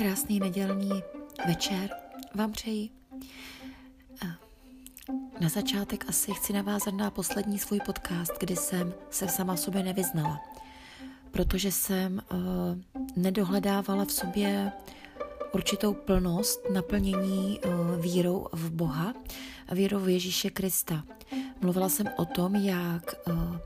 Krásný nedělní večer vám přeji. Na začátek asi chci navázat na poslední svůj podcast, kdy jsem se sama sobě nevyznala, protože jsem uh, nedohledávala v sobě určitou plnost naplnění uh, vírou v Boha a vírou v Ježíše Krista. Mluvila jsem o tom, jak uh,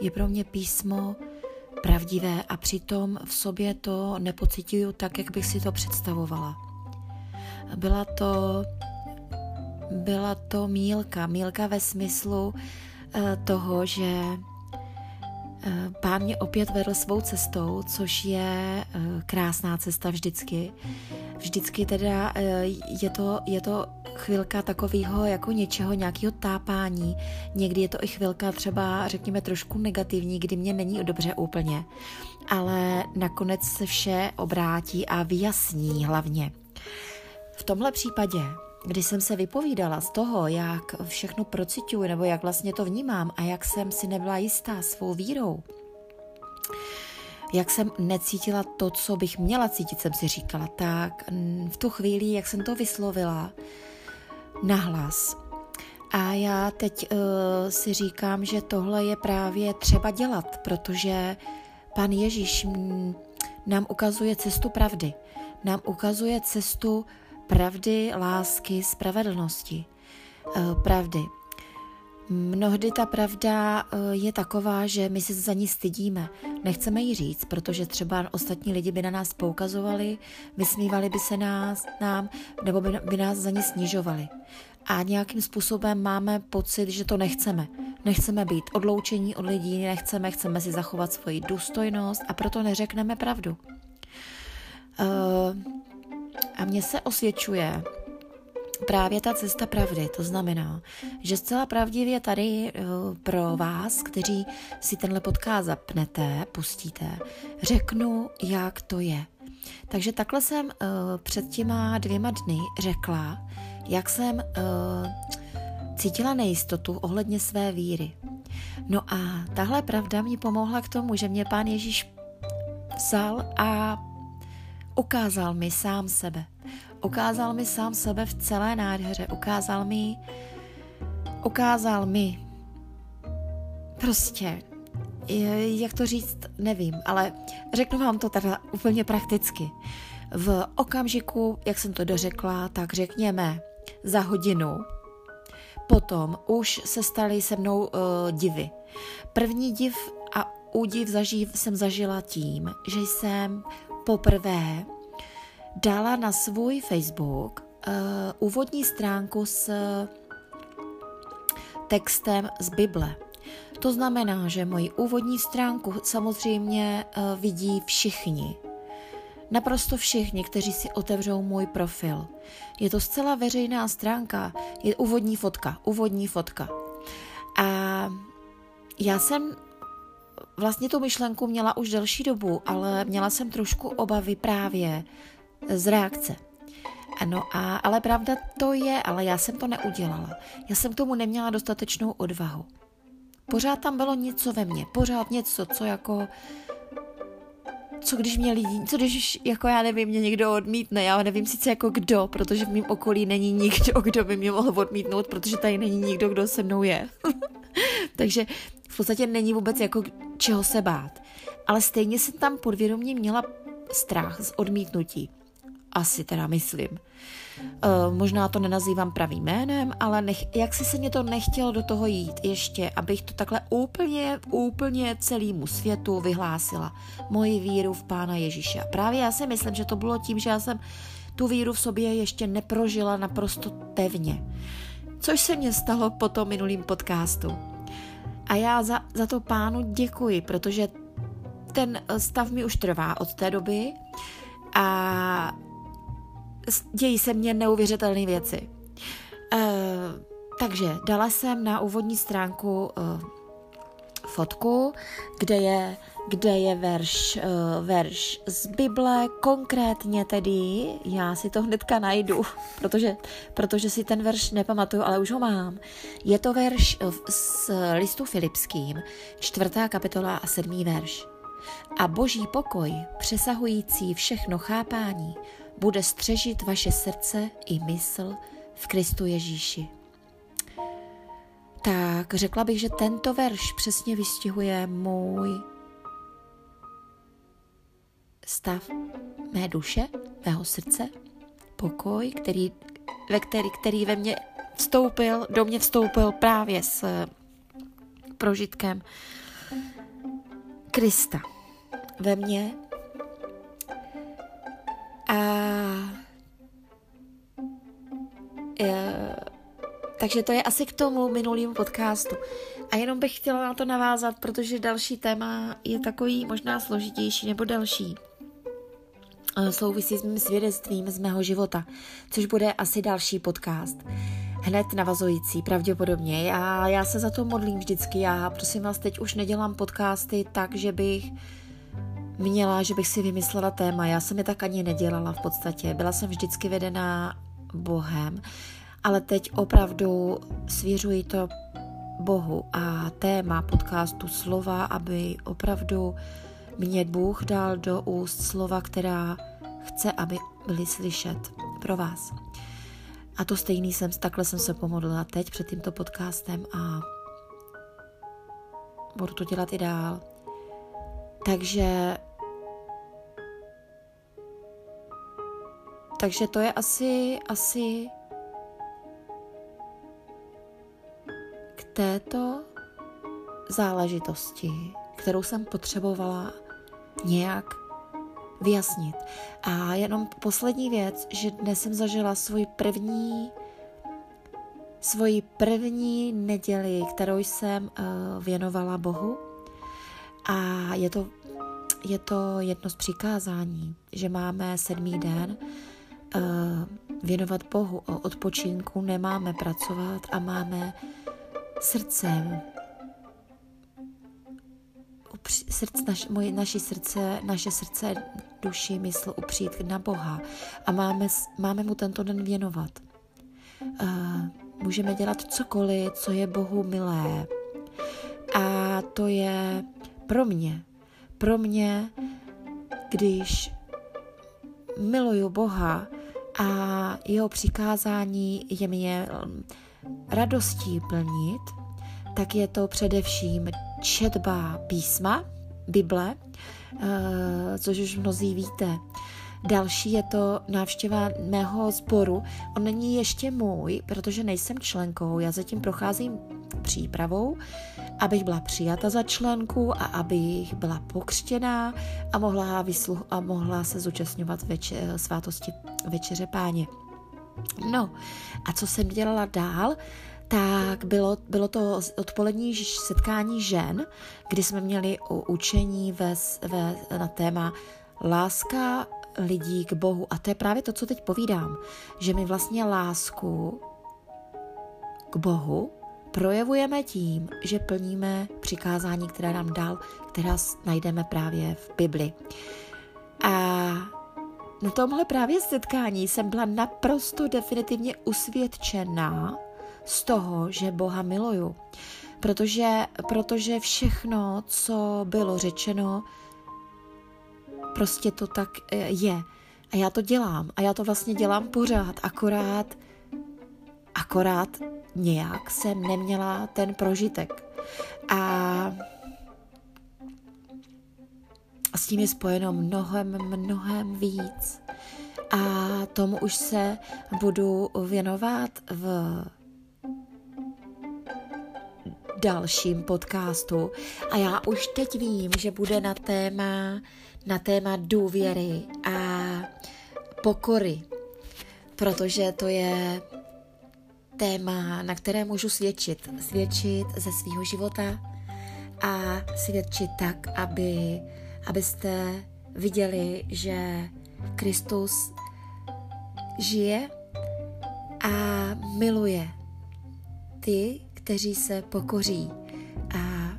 je pro mě písmo pravdivé a přitom v sobě to nepocituju tak, jak bych si to představovala. Byla to, byla to mílka, mílka ve smyslu uh, toho, že uh, pán mě opět vedl svou cestou, což je uh, krásná cesta vždycky. Vždycky teda je to, je to chvilka takového jako něčeho, nějakého tápání. Někdy je to i chvilka třeba, řekněme, trošku negativní, kdy mě není dobře úplně. Ale nakonec se vše obrátí a vyjasní hlavně. V tomhle případě, kdy jsem se vypovídala z toho, jak všechno procituju, nebo jak vlastně to vnímám a jak jsem si nebyla jistá svou vírou, jak jsem necítila to, co bych měla cítit, jsem si říkala, tak v tu chvíli, jak jsem to vyslovila, nahlas. A já teď uh, si říkám, že tohle je právě třeba dělat, protože pan Ježíš nám ukazuje cestu pravdy. Nám ukazuje cestu pravdy, lásky, spravedlnosti. Uh, pravdy. Mnohdy ta pravda eh, je taková, že my se za ní stydíme. Nechceme ji říct, protože třeba ostatní lidi by na nás poukazovali, vysmívali by se nás, nám, nebo by, nás za ní snižovali. A nějakým způsobem máme pocit, že to nechceme. Nechceme být odloučení od lidí, nechceme, chceme si zachovat svoji důstojnost a proto neřekneme pravdu. Uh, a mně se osvědčuje, právě ta cesta pravdy. To znamená, že zcela pravdivě tady eh, pro vás, kteří si tenhle podcast zapnete, pustíte, řeknu, jak to je. Takže takhle jsem uh, před těma dvěma dny řekla, jak jsem uh, cítila nejistotu ohledně své víry. No a tahle pravda mi pomohla k tomu, že mě pán Ježíš vzal a ukázal mi sám sebe. Ukázal mi sám sebe v celé nádheře. Ukázal mi, ukázal mi prostě, jak to říct, nevím, ale řeknu vám to teda úplně prakticky. V okamžiku, jak jsem to dořekla, tak řekněme za hodinu, potom už se staly se mnou uh, divy. První div a údiv zaživ jsem zažila tím, že jsem poprvé dala na svůj Facebook uh, úvodní stránku s textem z Bible. To znamená, že moji úvodní stránku samozřejmě uh, vidí všichni. Naprosto všichni, kteří si otevřou můj profil. Je to zcela veřejná stránka, je úvodní fotka, úvodní fotka. A já jsem vlastně tu myšlenku měla už delší dobu, ale měla jsem trošku obavy právě z reakce. Ano, a, ale pravda to je, ale já jsem to neudělala. Já jsem k tomu neměla dostatečnou odvahu. Pořád tam bylo něco ve mně, pořád něco, co jako co když mě lidi, co když jako já nevím, mě někdo odmítne, já nevím sice jako kdo, protože v mém okolí není nikdo, kdo by mě mohl odmítnout, protože tady není nikdo, kdo se mnou je. Takže v podstatě není vůbec jako čeho se bát. Ale stejně jsem tam podvědomě měla strach z odmítnutí. Asi teda myslím. Uh, možná to nenazývám pravým jménem, ale nech, jak si se mě to nechtělo do toho jít ještě, abych to takhle úplně, úplně celému světu vyhlásila. Moji víru v Pána Ježíše. A právě já si myslím, že to bylo tím, že já jsem tu víru v sobě ještě neprožila naprosto pevně. Což se mně stalo po tom minulým podcastu. A já za, za to pánu děkuji, protože ten stav mi už trvá od té doby a dějí se mně neuvěřitelné věci. Uh, takže dala jsem na úvodní stránku uh, fotku, kde je, kde je verš, uh, verš z Bible, konkrétně tedy, já si to hnedka najdu, protože, protože si ten verš nepamatuju, ale už ho mám. Je to verš z listu Filipským, čtvrtá kapitola a sedmý verš. A boží pokoj, přesahující všechno chápání, bude střežit vaše srdce i mysl v Kristu Ježíši. Tak řekla bych, že tento verš přesně vystihuje můj stav mé duše, mého srdce, pokoj, který, ve který, který ve mně vstoupil, do mě vstoupil právě s prožitkem Krista ve mně. Takže to je asi k tomu minulým podcastu. A jenom bych chtěla na to navázat, protože další téma je takový možná složitější nebo další. Souvisí s mým svědectvím z mého života, což bude asi další podcast. Hned navazující, pravděpodobně. Já, já se za to modlím vždycky. Já prosím vás, teď už nedělám podcasty tak, že bych měla, že bych si vymyslela téma. Já jsem je tak ani nedělala v podstatě. Byla jsem vždycky vedená Bohem, ale teď opravdu svěřuji to Bohu a téma podcastu slova, aby opravdu mě Bůh dal do úst slova, která chce, aby byly slyšet pro vás. A to stejný jsem, takhle jsem se pomodlila teď před tímto podcastem a budu to dělat i dál. Takže takže to je asi, asi této záležitosti, kterou jsem potřebovala nějak vyjasnit. A jenom poslední věc, že dnes jsem zažila svůj první svoji první neděli, kterou jsem uh, věnovala Bohu. A je to, je to jedno z přikázání, že máme sedmý den uh, věnovat Bohu. O odpočinku nemáme pracovat a máme srdcem srdc, naš, moje, naši srdce, naše srdce, duši, mysl upřít na Boha a máme, máme mu tento den věnovat. Uh, můžeme dělat cokoliv, co je Bohu milé. A to je pro mě, pro mě, když miluju Boha a jeho přikázání je mě radostí plnit, tak je to především četba písma, Bible, eh, což už mnozí víte. Další je to návštěva mého sboru. On není ještě můj, protože nejsem členkou. Já zatím procházím přípravou, abych byla přijata za členku a abych byla pokřtěná a mohla, vysluh- a mohla se zúčastňovat veče- svátosti Večeře Páně. No, a co jsem dělala dál? tak bylo, bylo to odpolední setkání žen, kdy jsme měli učení ve, ve, na téma láska lidí k Bohu. A to je právě to, co teď povídám, že my vlastně lásku k Bohu projevujeme tím, že plníme přikázání, které nám dal, která najdeme právě v Bibli. A na tomhle právě setkání jsem byla naprosto definitivně usvědčená, z toho, že Boha miluju. Protože, protože všechno, co bylo řečeno, prostě to tak e, je. A já to dělám. A já to vlastně dělám pořád. Akorát, akorát nějak jsem neměla ten prožitek. A, a s tím je spojeno mnohem, mnohem víc. A tomu už se budu věnovat v dalším podcastu a já už teď vím, že bude na téma, na téma důvěry a pokory, protože to je téma, na které můžu svědčit. Svědčit ze svého života a svědčit tak, aby, abyste viděli, že Kristus žije a miluje ty, kteří se pokoří. A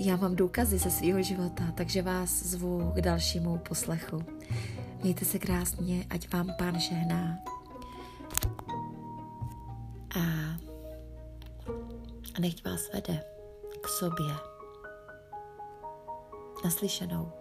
já mám důkazy ze svého života, takže vás zvu k dalšímu poslechu. Mějte se krásně, ať vám pán žehná. A nechť vás vede k sobě. Naslyšenou.